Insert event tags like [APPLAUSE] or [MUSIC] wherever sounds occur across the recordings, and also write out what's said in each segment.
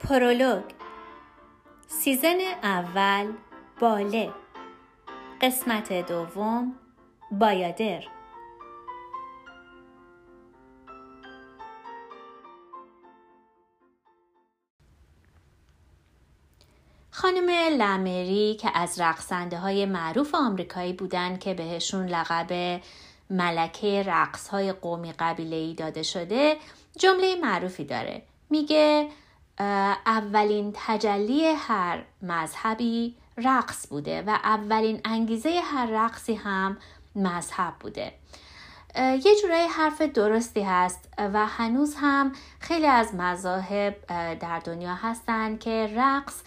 پرولوگ. season اول باله. قسمت دوم بایادر. خانم لمری که از رقصنده های معروف آمریکایی بودند که بهشون لقب ملکه رقص های قومی قبیله ای داده شده جمله معروفی داره. میگه اولین تجلی هر مذهبی رقص بوده و اولین انگیزه هر رقصی هم مذهب بوده. یه جورایی حرف درستی هست و هنوز هم خیلی از مذاهب در دنیا هستند که رقص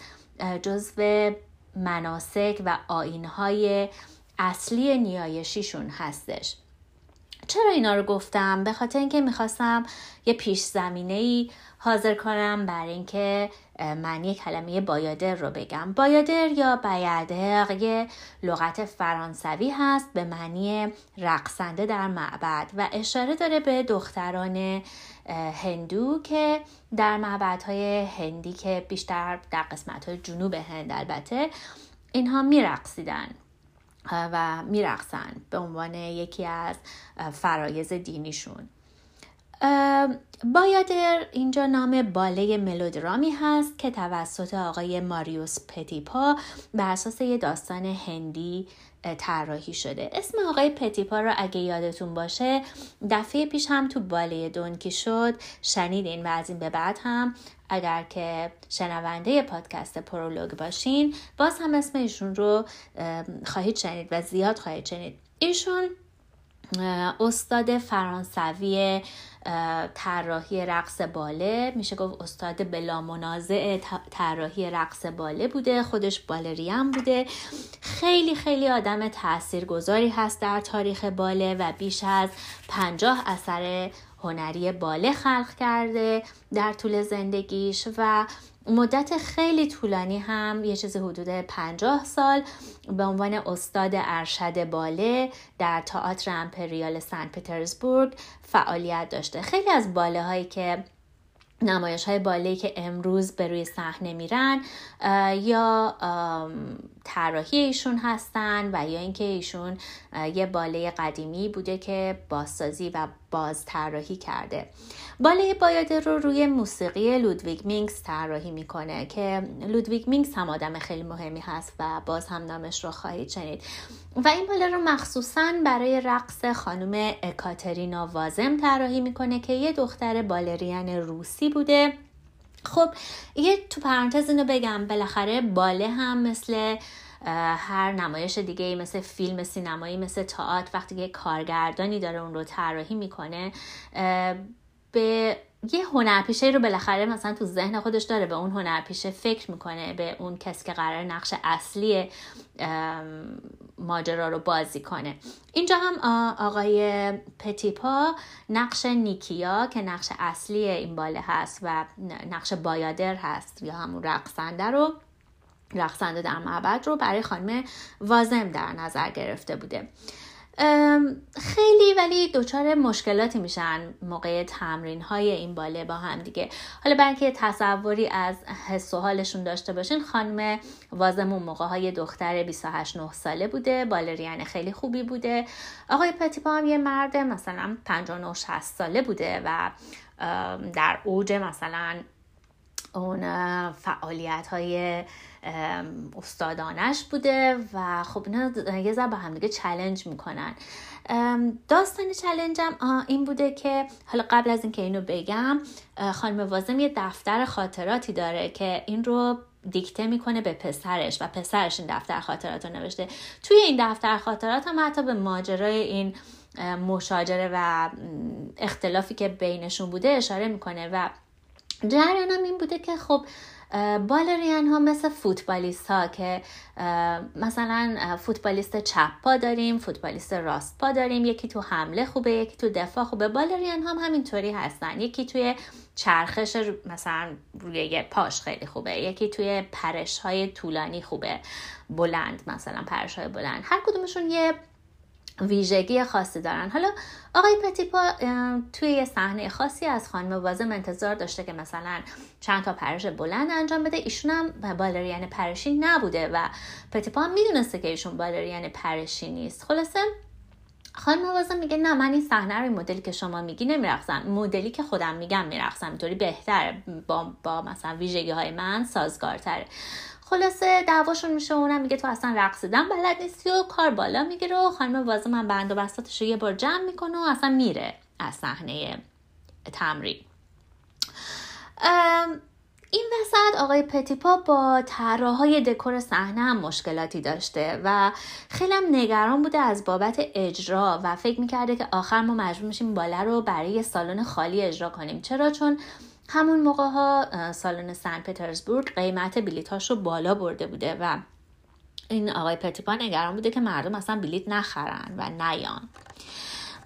جزو مناسک و آینهای اصلی نیایشیشون هستش. چرا اینا رو گفتم؟ به خاطر اینکه می‌خواستم یه پیش زمینه ای حاضر کنم بر اینکه معنی کلمه بایادر رو بگم بایادر یا بیادر یه لغت فرانسوی هست به معنی رقصنده در معبد و اشاره داره به دختران هندو که در معبدهای هندی که بیشتر در قسمت جنوب هند البته اینها میرقصیدن و میرقصن به عنوان یکی از فرایز دینیشون. بایادر اینجا نام باله ملودرامی هست که توسط آقای ماریوس پتیپا بر اساس یه داستان هندی طراحی شده. اسم آقای پتیپا رو اگه یادتون باشه دفعه پیش هم تو باله دونکی شد. شنیدین و از این به بعد هم اگر که شنونده پادکست پرولوگ باشین باز هم اسم ایشون رو خواهید شنید و زیاد خواهید شنید. ایشون استاد فرانسوی طراحی رقص باله. میشه گفت استاد بلا منازع طراحی رقص باله بوده خودش بالریم بوده. خیلی خیلی آدم تاثیرگذاری هست در تاریخ باله و بیش از پنجاه اثر هنری باله خلق کرده در طول زندگیش و مدت خیلی طولانی هم یه چیز حدود پنجاه سال به عنوان استاد ارشد باله در تئاتر امپریال سن پترزبورگ فعالیت داشته. خیلی از باله هایی که نمایش های باله که امروز به روی صحنه میرن یا طراحی ایشون هستن و یا اینکه ایشون یه باله قدیمی بوده که بازسازی و باز طراحی کرده. باله بایادر رو روی موسیقی لودویگ مینکس طراحی می‌کنه که لودویگ مینکس هم آدم خیلی مهمی هست و باز هم نامش رو خواهید شنید. و این باله رو مخصوصا برای رقص خانم اکاترینا وازم طراحی می‌کنه که یه دختر بالرین روسی بوده. خب یه تو پرانتز اینو بگم بالاخره باله هم مثل هر نمایش دیگه ای مثل فیلم سینمایی مثل تئاتر وقتی که کارگردانی داره اون رو طراحی می‌کنه به یه هنرپیشه رو بالاخره مثلا تو ذهن خودش داره به اون هنرپیشه فکر می‌کنه به اون کسی که قرار نقش اصلی ماجرا رو بازی کنه. اینجا هم آقای پتیپا نقش نیکیا که نقش اصلی این باله هست و نقش بایادر هست یا همون رقصنده رو رقصنده در معبد رو برای خانم وازم در نظر گرفته بوده. خیلی ولی دچار مشکلاتی میشن موقع تمرین های این باله با هم دیگه. حالا برای اینکه تصوری از حس و حالشون داشته باشین خانم وازم اون موقع های دختر 28 9 ساله بوده بالرین خیلی خوبی بوده. آقای پتیپا هم یه مرد مثلا 59 60 ساله بوده و در اوج مثلا اون فعالیت های استادانش بوده و خب اینا یه ذره با همدیگه چلنج می‌کنن. داستان چلنجم این بوده که حالا قبل از اینکه اینو بگم خانم وازم یه دفتر خاطراتی داره که این رو دیکته می‌کنه به پسرش و پسرش این دفتر خاطرات رو نوشته. توی این دفتر خاطرات هم حتی به ماجرای این مشاجره و اختلافی که بینشون بوده اشاره می‌کنه و جریانم این بوده که خب بالرین ها مثل فوتبالیست ها که مثلا فوتبالیست چپ پا داریم فوتبالیست راست پا داریم. یکی تو حمله خوبه یکی تو دفاع خوبه. بالرین هم همینطوری هستن. یکی توی چرخش مثلا روی پاش خیلی خوبه یکی توی پرش های طولانی خوبه. بلند مثلا پرش های بلند. هر کدومشون یه ویژگی خاصی دارن. حالا آقای پتیپا توی یه صحنه خاصی از خانم وازم انتظار داشته که مثلا چند تا پرش بلند انجام بده. ایشون هم بالرین پرشی نبوده و پتیپا هم می‌دونسته که ایشون بالرین پرشی نیست. خلاصه خانم وازم میگه نه من این صحنه رو این مدلی که شما میگی نمیرقصم. مدلی که خودم میگم میرقصم. اینطوری بهتر با, با مثلا ویژگی های من سازگارتره. خلاصه دعواشون میشه اونم میگه تو اصلا رقصیدن بلد نیستی و کار بالا می‌گیره و خانم وازه من بند و بستاتش رو یه بار جمع می‌کنه و اصلا میره از صحنه تمرین. این وسط آقای پتیپا با طراحهای دکور صحنه هم مشکلاتی داشته و خیلی هم نگران بوده از بابت اجرا و فکر می‌کرده که آخر ما مجبور میشیم بالا رو برای سالن خالی اجرا کنیم. چرا؟ چون همون موقع ها سالن سن پترزبورگ قیمت بلیتاش رو بالا برده بوده و این آقای پتیپا نگران بوده که مردم اصلا بلیت نخرن و نیان.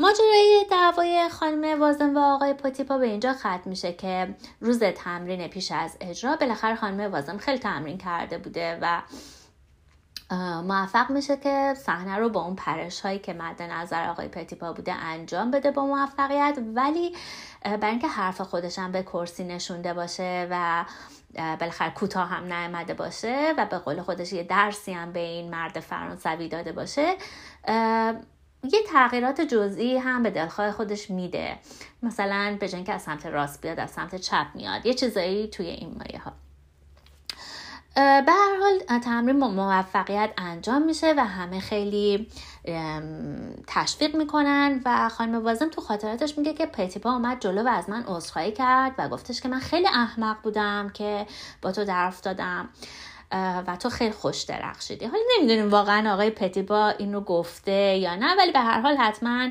ماجرای دعوای خانم وازن و آقای پتیپا به اینجا ختم میشه که روز تمرین پیش از اجرا بالاخره خانم وازن خیلی تمرین کرده بوده و موفق میشه که صحنه رو با اون پرش هایی که مد نظر آقای پتیپا بوده انجام بده با موفقیت. ولی برای اینکه حرف خودشم به کرسی نشونده باشه و بالاخره کوتاه هم نیامده باشه و به قول خودش یه درسی هم به این مرد فرانسوی داده باشه یه تغییرات جزئی هم به دلخواه خودش میده. مثلا به که از سمت راست بیاد از سمت چپ میاد. یه چیزایی توی این مایه ها به هر حال تمرین موفقیت انجام میشه و همه خیلی تشویق می‌کنن و خانم وازم تو خاطراتش میگه که پتیپا اومد جلو و از من عذرخواهی کرد و گفتش که من خیلی احمق بودم که با تو در افتادم. و تو خیلی خوش درخشیدی. حالا نمی‌دونیم واقعا آقای پتیبا اینو گفته یا نه ولی به هر حال حتما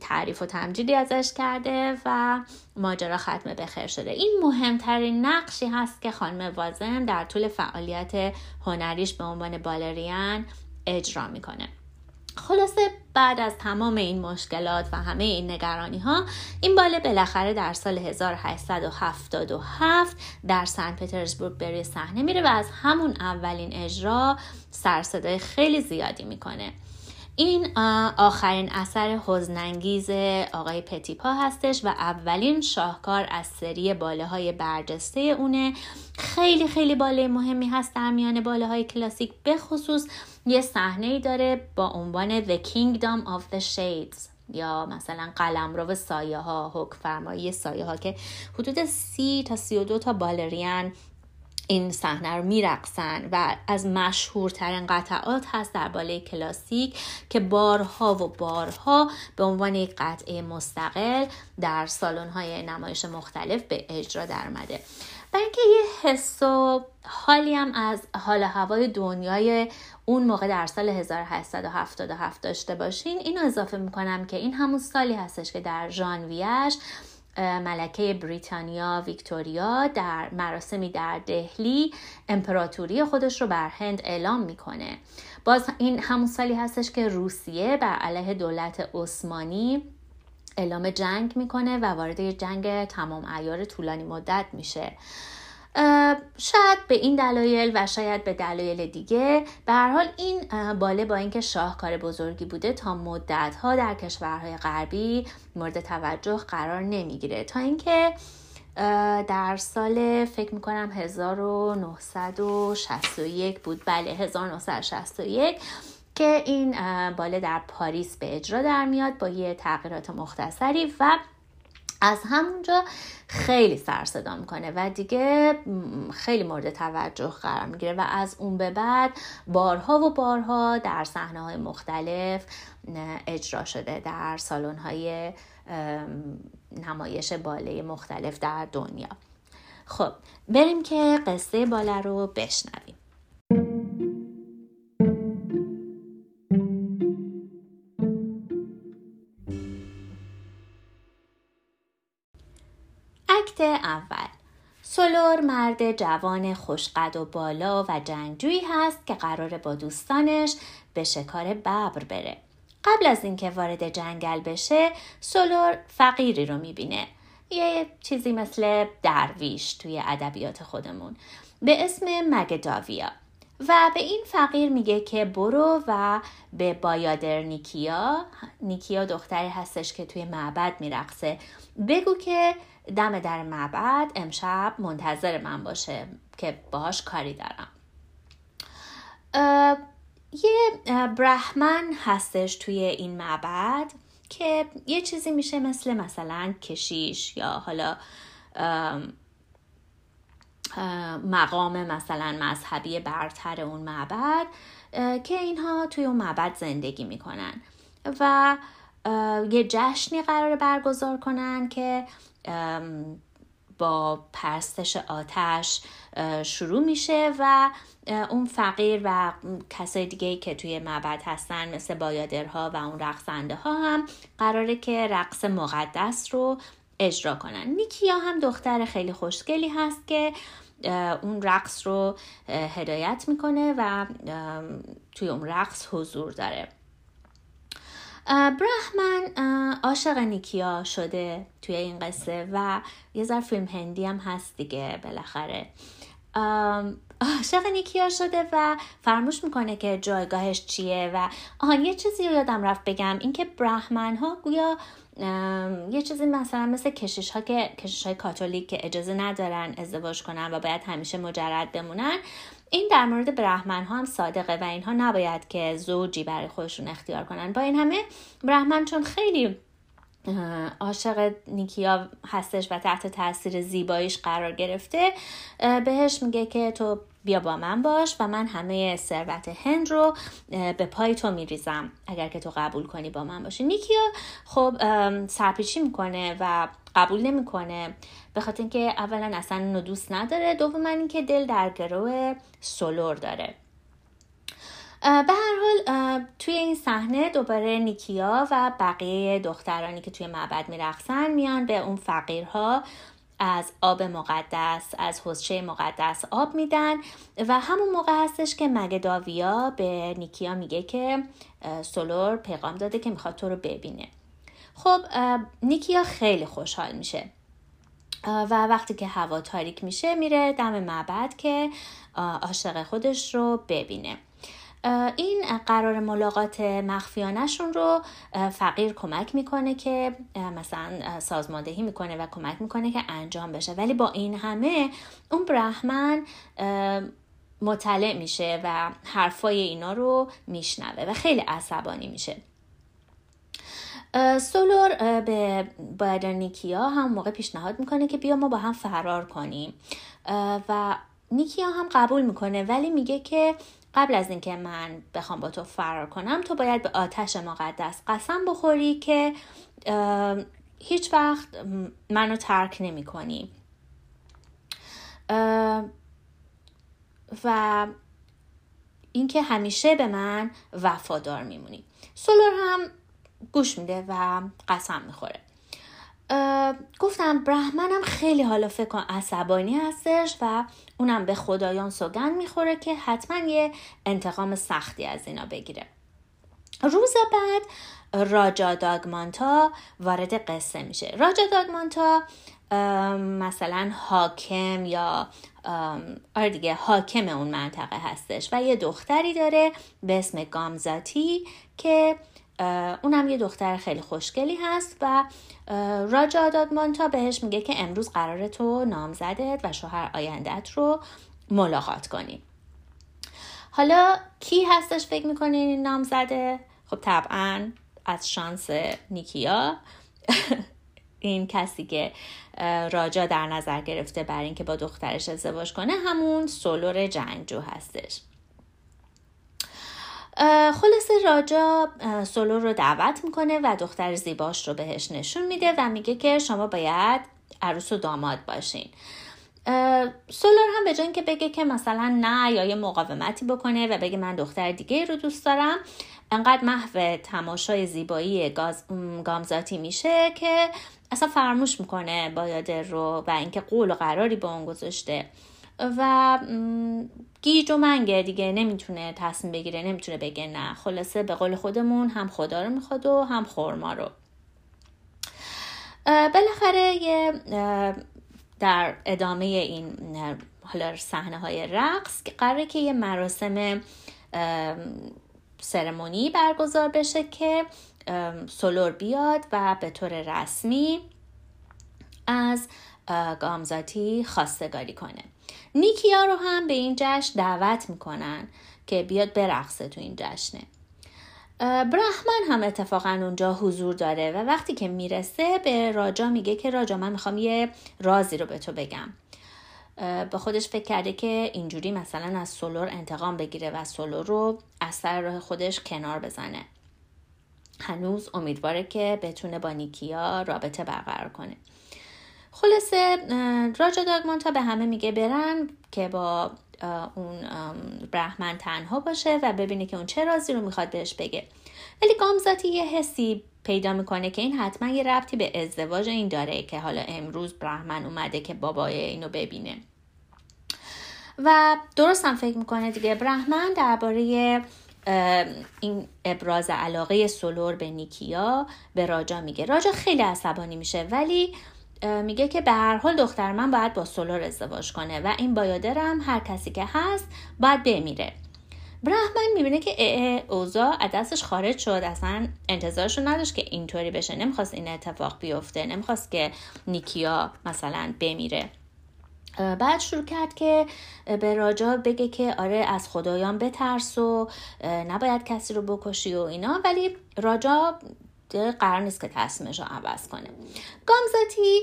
تعریف و تمجیدی ازش کرده و ماجرا ختم بخیر شده. این مهمترین نقشی هست که خانم وازم در طول فعالیت هنریش به عنوان بالریان اجرا می‌کنه. خلاصه بعد از تمام این مشکلات و همه این نگرانی ها این باله بالاخره در سال 1877 در سن پترزبورگ بری صحنه میره و از همون اولین اجرا سرصدای خیلی زیادی می‌کنه. این آخرین اثر حزنانگیز آقای پتیپا هستش و اولین شاهکار از سری باله های برجسته اونه. خیلی خیلی باله مهمی هست در میان باله های کلاسیک به خصوص یه صحنه ای داره با عنوان The Kingdom of the Shades. یا مثلا قلمرو سایه ها حک فرمایی سایه ها که حدود سی تا سی و دو تا بالرین این صحنه رو میرقصن و از مشهورترین قطعات هست در بالای کلاسیک که بارها و بارها به عنوان یک قطعه مستقل در سالن های نمایش مختلف به اجرا درمده برای اینکه یه حس و حالی هم از حال هوای دنیای اون موقع در سال 1877 داشته باشین. اینو اضافه می‌کنم که این همون سالی هستش که در ژانویهش ملکه بریتانیا ویکتوریا در مراسمی در دهلی امپراتوری خودش رو بر هند اعلام می‌کنه. باز این همون سالی هستش که روسیه بر علیه دولت عثمانی اعلام جنگ می‌کنه و وارد جنگ تمام ایار طولانی مدت میشه. شاید به این دلایل و شاید به دلایل دیگه. به هر حال این باله با اینکه شاهکار بزرگی بوده تا مدت ها در کشورهای غربی مورد توجه قرار نمی‌گیره. تا اینکه در سال فکر می‌کنم 1961 بود. بله 1961 که این باله در پاریس به اجرا در میاد با یه تغییرات مختصری و از همونجا خیلی سر صدا می‌کنه و دیگه خیلی مورد توجه قرار می‌گیره و از اون به بعد بارها و بارها در صحنه های مختلف اجرا شده در سالن های نمایش باله مختلف در دنیا. خب بریم که قصه باله رو بشنویم. مرد جوان خوشقد و بالا و جنگجویی هست که قراره با دوستانش به شکار ببر بره. قبل از اینکه وارد جنگل بشه سولور فقیری رو می‌بینه. یه چیزی مثل درویش توی ادبیات خودمون به اسم مگداویا. و به این فقیر میگه که برو و به بایادر نیکیا نیکیا دختری هستش که توی معبد میرقصه بگو که دم در معبد امشب منتظر من باشه که باهاش کاری دارم. یه برحمن هستش توی این معبد که یه چیزی میشه مثل مثلا کشیش یا حالا مقام مثلا مذهبی برتر اون معبد که اینها توی اون معبد زندگی می‌کنن و یه جشنی قرار برگزار کنن که با پرستش آتش شروع میشه و اون فقیر و کسای دیگه که توی معبد هستن مثل بایادرها و اون رقصنده ها هم قراره که رقص مقدس رو اجرا کنن. نیکیا هم دختر خیلی خوشگلی هست که اون رقص رو هدایت می‌کنه و توی اون رقص حضور داره. برحمن عاشق نیکیا شده توی این قصه و یه ذر فیلم هندی هم هست دیگه بالاخره. عاشق نیکیا شده و فراموش می‌کنه که جایگاهش چیه و آهان یه چیزی رو یادم رفت بگم. اینکه برحمن ها گویا یه چیزی مثلا مثل کشش ها که کشش های کاتولیک که اجازه ندارن ازدواج کنن و باید همیشه مجرد بمونن. این در مورد برحمن ها هم صادقه و اینها نباید که زوجی برای خودشون اختیار کنن. با این همه برحمن چون خیلی عاشق نیکیا هستش و تحت تاثیر زیباییش قرار گرفته بهش میگه که تو بیا با من باش و من همه ثروت هند رو به پای تو میریزم اگر که تو قبول کنی با من باشی. نیکیا خب سرپیچی می‌کنه و قبول نمی‌کنه. به خاطر اینکه اولا اصلا اونو دوست نداره. دوم اینکه دل در گروه سولور داره. به هر حال توی این صحنه دوباره نیکیا و بقیه دخترانی که توی معبد میرقصن میان به اون فقیرها از آب مقدس از حسچه مقدس آب میدن و همون موقع هستش که مگداویا به نیکیا میگه که سولور پیغام داده که می‌خواد تو رو ببینه. خب نیکیا خیلی خوشحال میشه. و وقتی که هوا تاریک میشه میره دم معبد که عاشق خودش رو ببینه. این قرار ملاقات مخفیانشون رو فقیر کمک می‌کنه که مثلا سازماندهی می‌کنه و کمک می‌کنه که انجام بشه. ولی با این همه اون برحمن مطلع میشه و حرفای اینا رو میشنوه و خیلی عصبانی میشه. سولور به باید نیکیا هم موقع پیشنهاد می‌کنه که بیا ما با هم فرار کنیم. و نیکیا هم قبول می‌کنه ولی میگه که قبل از اینکه من بخوام با تو فرار کنم تو باید به آتش مقدس قسم بخوری که هیچ وقت منو ترک نمی کنی و اینکه همیشه به من وفادار میمونی. سولار هم گوش میده و قسم می‌خوره. گفتم برحمنم خیلی حالا فکر کن عصبانی هستش و اونم به خدایان سوگن می‌خوره که حتما یه انتقام سختی از اینا بگیره. روز بعد راجا داگمانتا وارد قصه میشه. راجا داگمانتا مثلا حاکم یا آره دیگه حاکم اون منطقه هستش و یه دختری داره به اسم گامزاتی که اونم یه دختر خیلی خوشگلی هست و راجا دادمانتا بهش میگه که امروز قرار تو نامزدت و شوهر آیندت رو ملاقات کنی. حالا کی هستش فکر می‌کنین این نامزده؟ خب طبعا از شانس نیکیا. [LAUGHS] این کسی که راجا در نظر گرفته بر اینکه با دخترش ازدواج کنه همون سولور جنگجو هستش. خلاصه راجا سولو رو دعوت می‌کنه و دختر زیباش رو بهش نشون میده و میگه که شما باید عروس و داماد باشین. سولار هم به جای که بگه که مثلا نه یا یه مقاومتی بکنه و بگه من دختر دیگه رو دوست دارم انقدر محو تماشای زیبایی گاز... گامزاتی میشه که اصلا فراموش می‌کنه بایادر رو و اینکه قول و قراری با اون گذاشته. و گیج و منگه دیگه نمی‌تونه تصمیم بگیره نمی‌تونه بگه نه. خلاصه به قول خودمون هم خدا رو می‌خواد و هم خورما رو. بالاخره یه در ادامه این حالا صحنه های رقص قراره که یه مراسم سرمونی برگزار بشه که سولور بیاد و به طور رسمی از گامزاتی خواستگاری کنه. نیکیا رو هم به این جشن دعوت می‌کنن که بیاد برقصه تو این جشنه. برحمن هم اتفاقا اونجا حضور داره و وقتی که می‌رسه به راجا میگه که راجا من می‌خوام یه رازی رو به تو بگم. با خودش فکر کرده که اینجوری مثلا از سولور انتقام بگیره و سولور رو از سر راه خودش کنار بزنه. هنوز امیدواره که بتونه با نیکیا رابطه برقرار کنه. خلاصه راجا داگمانتا به همه میگه برن که با اون برحمن تنها باشه و ببینه که اون چه رازی رو می‌خواد بهش بگه. ولی گامزاتی یه حسی پیدا می‌کنه که این حتما یه ربطی به ازدواج این داره که حالا امروز برحمن اومده که بابای اینو ببینه. و درست هم فکر می‌کنه دیگه برحمن درباره این ابراز علاقه سولور به نیکیا به راجا میگه. راجا خیلی عصبانی میشه ولی میگه که به هر حال دختر من باید با سولور ازدواج کنه و این بایادرم هر کسی که هست باید بمیره. برحمن می‌بینه که اوزا از دستش خارج شد. اصلا انتظارش نداشت که اینطوری بشه. نمی‌خواست این اتفاق بیفته. نمی‌خواست که نیکیا مثلا بمیره. بعد شروع کرد که به راجا بگه که آره از خدایان بترس و نباید کسی رو بکشی و اینا. ولی راجا قرار نیست که تصمیمش رو عوض کنه. گامزاتی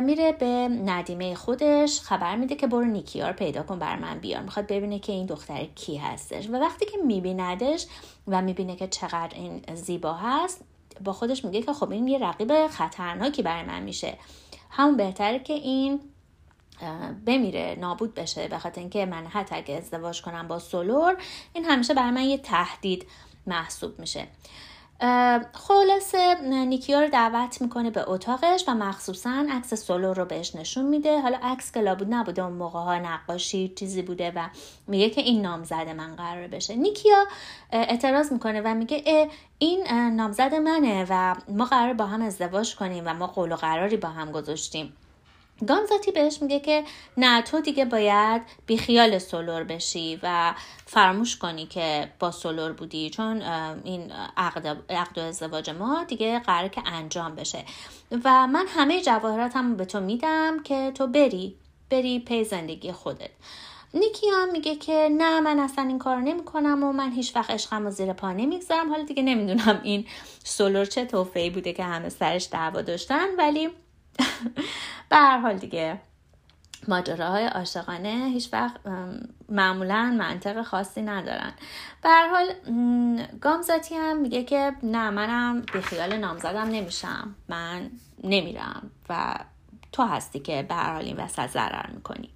میره به ندیمه خودش خبر میده که برو نیکیار پیدا کن بر من بیار. می‌خواد ببینه که این دختر کی هستش. و وقتی که میبیندش و می‌بینه که چقدر این زیبا هست با خودش میگه که خب این یه رقیب خطرناکی برای من میشه. همون بهتره که این بمیره نابود بشه. به خاطر اینکه من حتی اگه ازدواج کنم با سولور این همیشه برای من یه تهدید محسوب میشه. خلاصه نیکیا رو دعوت می‌کنه به اتاقش و مخصوصا عکس سولو رو بهش نشون میده. حالا عکس که لابود نبوده اون موقع ها نقاشی چیزی بوده و میگه که این نامزد من قرار بشه. نیکیا اعتراض می‌کنه و میگه این نامزد منه و ما قرار با هم ازدواج کنیم و ما قول و قراری با هم گذاشتیم. گامزاتی بهش میگه که نه تو دیگه باید بیخیال سولور بشی و فراموش کنی که با سولور بودی چون این عقد, عقد و ازدواج ما دیگه قرار که انجام بشه. و من همه جواهراتم به تو میدم که تو بری بری پی زندگی خودت. نیکی هم میگه که نه من اصلا این کار نمی کنم و من هیچ وقت عشقم و زیر پا نمی‌گذارم. حالا دیگه نمی‌دونم این سولور چه تحفه‌ای بوده که همه سرش دعوا داشتن ولی [LAUGHS] به هر حال دیگه ماجراهای عاشقانه هیچ وقت معمولا منطق خاصی ندارن. به هر حال گامزاتی هم میگه که نه منم به خیال نامزدم نمیشم. من نمیرم و تو هستی که به هر حال این وسط ضرر می‌کنی.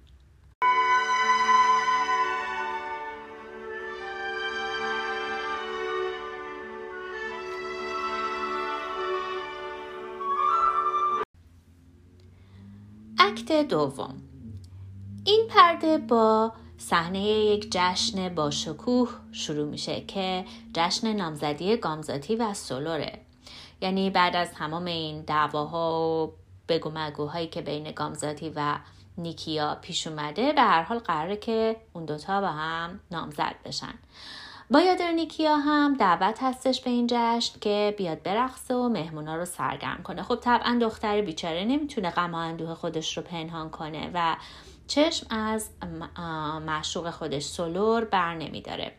دوم. این پرده با صحنه یک جشن با شکوه شروع میشه که جشن نامزدی گامزاتی و سولوره. یعنی بعد از تمام این دعواها و بگو مگوهایی که بین گامزاتی و نیکیا پیش اومده به هر حال قراره که اون دوتا با هم نامزد بشن. با نیکیا هم دعوت هستش به این جشن که بیاد برقصه و مهمونا رو سرگرم کنه. خب طبعا دختر بیچاره نمی‌تونه غم و اندوه خودش رو پنهان کنه و چشم از معشوق خودش سولور بر نمیداره.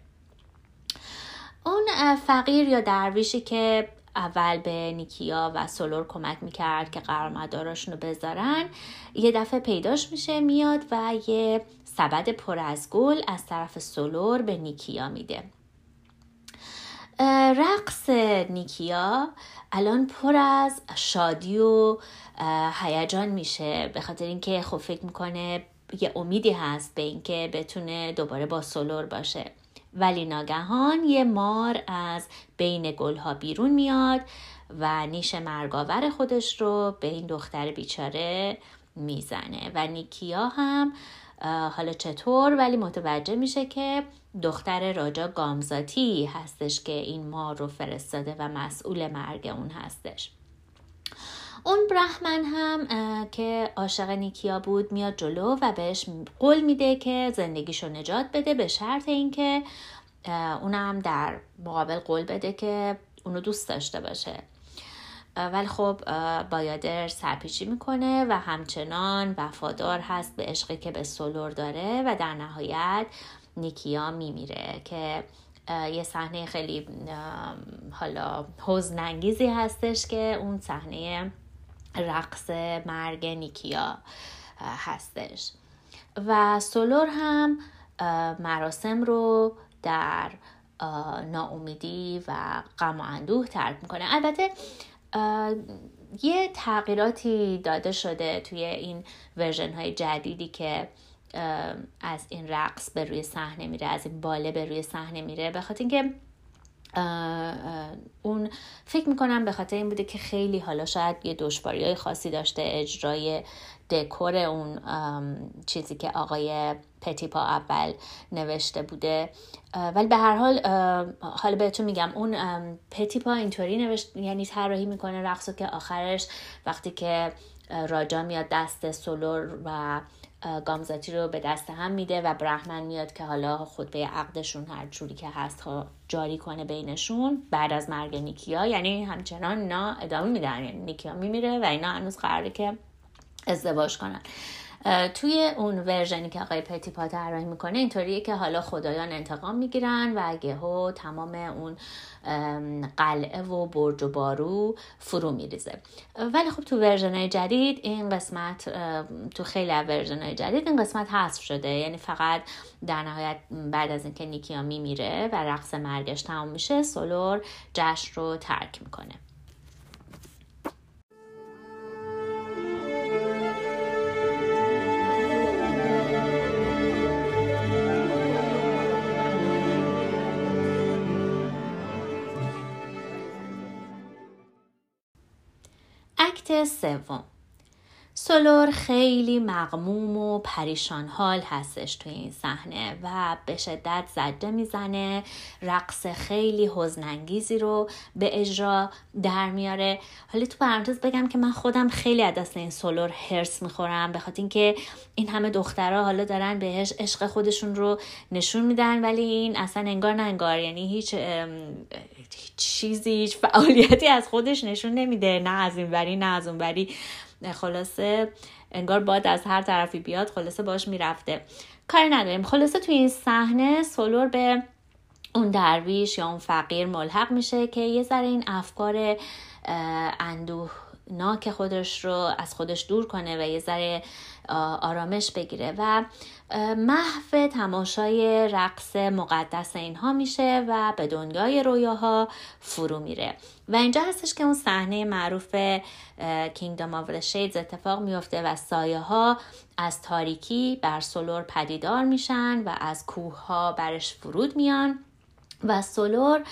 اون فقیر یا درویشی که اول به نیکیا و سولور کمک می‌کرد که قرارمداراشون رو بذارن یه دفعه پیداش میشه میاد و یه سبد پر از گل از طرف سولور به نیکیا میده. رقص نیکیا الان پر از شادی و هیجان میشه. به خاطر اینکه خب فکر می‌کنه یه امیدی هست به اینکه بتونه دوباره با سولور باشه. ولی ناگهان یه مار از بین گلها بیرون میاد و نیش مرگاور خودش رو به این دختر بیچاره می‌زنه. و نیکیا هم حالا چطور؟ ولی متوجه میشه که دختر راجا گامزاتی هستش که این مار رو فرستاده و مسئول مرگ اون هستش. اون برحمن هم که عاشق نیکیا بود میاد جلو و بهش قول میده که زندگیشو نجات بده به شرط اینکه اونم در مقابل قول بده که اونو دوست داشته باشه. ولی خب بایادر سرپیچی می‌کنه و همچنان وفادار هست به عشقی که به سولور داره و در نهایت نیکیا میمیره که یه صحنه خیلی حالا حزنانگیزی هستش که اون صحنه رقص مرگ نیکیا هستش. و سولور هم مراسم رو در ناامیدی و غم و اندوه ترک می‌کنه. البته یه تغییراتی داده شده توی این ورژن های جدیدی که از این رقص به روی صحنه میره از این باله به روی صحنه میره به خاطر اینکه اون فکر می‌کنم به خاطر این بوده که خیلی حالا شاید یه دشواری های خاصی داشته اجرای دکور اون چیزی که آقای پتیپا اول نوشته بوده. ولی به هر حال حالا بهتون میگم اون پتیپا اینطوری نوشت یعنی طراحی می‌کنه رقصو که آخرش وقتی که راجا میاد دست سولور و گامزاتی رو به دست هم میده و برحمن میاد که حالا خطبه عقدشون هر جوری که هست جاری کنه بینشون بعد از مرگ نیکیا. یعنی همچنان اینا ادامه میدن. یعنی نیکیا میمیره و اینا هنوز قراره که ازدواج کنن. توی اون version ی که آقای پتیپا طراحی می‌کنه اینطوریه که حالا خدایان انتقام می‌گیرن و یهو تمام اون قلعه و برج و بارو فرو میریزه. ولی خب تو version جدید این قسمت تو خیلی version جدید این قسمت حذف شده. یعنی فقط در نهایت بعد از اینکه نیکیا میمیره و رقص مرگش تمام میشه سولور جشن رو ترک می‌کنه. سوم. سولور خیلی مغموم و پریشان حال هستش توی این صحنه و به شدت زده می‌زنه رقص خیلی حزنانگیزی رو به اجرا در میاره. حالا تو پرانتز بگم که من خودم خیلی از دست این سولور هرس می‌خورم به خاطر اینکه این همه دخترها حالا دارن بهش عشق خودشون رو نشون میدن ولی این اصلا انگار نه انگار یعنی هیچ چیزی هیچ فعالیتی از خودش نشون نمیده نه از این وری نه از اون وری. خلاصه انگار باد از هر طرفی بیاد خلاصه باش می‌رفته. کاری نداریم. خلاصه توی این صحنه سولور به اون درویش یا اون فقیر ملحق میشه که یه ذره این افکار اندوه ناک خودش رو از خودش دور کنه و یه ذره آرامش بگیره و محو تماشای رقص مقدس اینها میشه و به دنیای رویاها فرو میره. و اینجا هستش که اون صحنه معروف Kingdom of Shades اتفاق میفته و سایه ها از تاریکی بر سولور پدیدار میشن و از کوه ها برش فرود میان. و سولور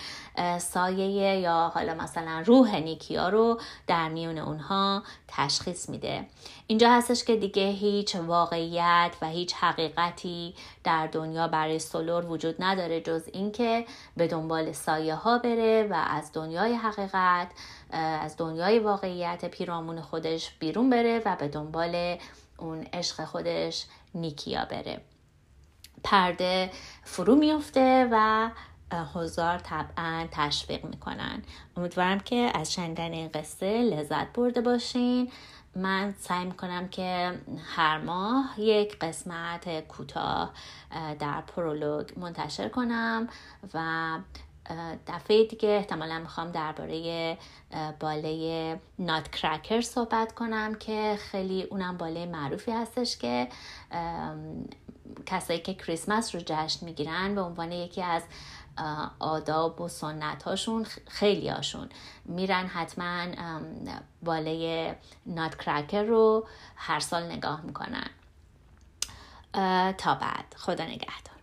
سایه یا حالا مثلا روح نیکیا رو در میون اونها تشخیص میده. اینجا هستش که دیگه هیچ واقعیت و هیچ حقیقتی در دنیا برای سولور وجود نداره جز اینکه به دنبال سایه ها بره و از دنیای حقیقت از دنیای واقعیت پیرامون خودش بیرون بره و به دنبال اون عشق خودش نیکیا بره. پرده فرو میفته و هزار طبعا تشویق می‌کنن. امیدوارم که از شنیدن این قصه لذت برده باشین. من سعی می‌کنم که هر ماه یک قسمت کوتاه در پرولوگ منتشر کنم و دفعه دیگه احتمالا می‌خوام درباره باله نات کرکر صحبت کنم که خیلی اونم باله معروفی هستش که کسایی که کریسمس رو جشن می‌گیرن به عنوان یکی از آداب و سنت هاشون خیلی هاشون میرن حتما باله نات کرکر رو هر سال نگاه می‌کنن. تا بعد. خدا نگهدار.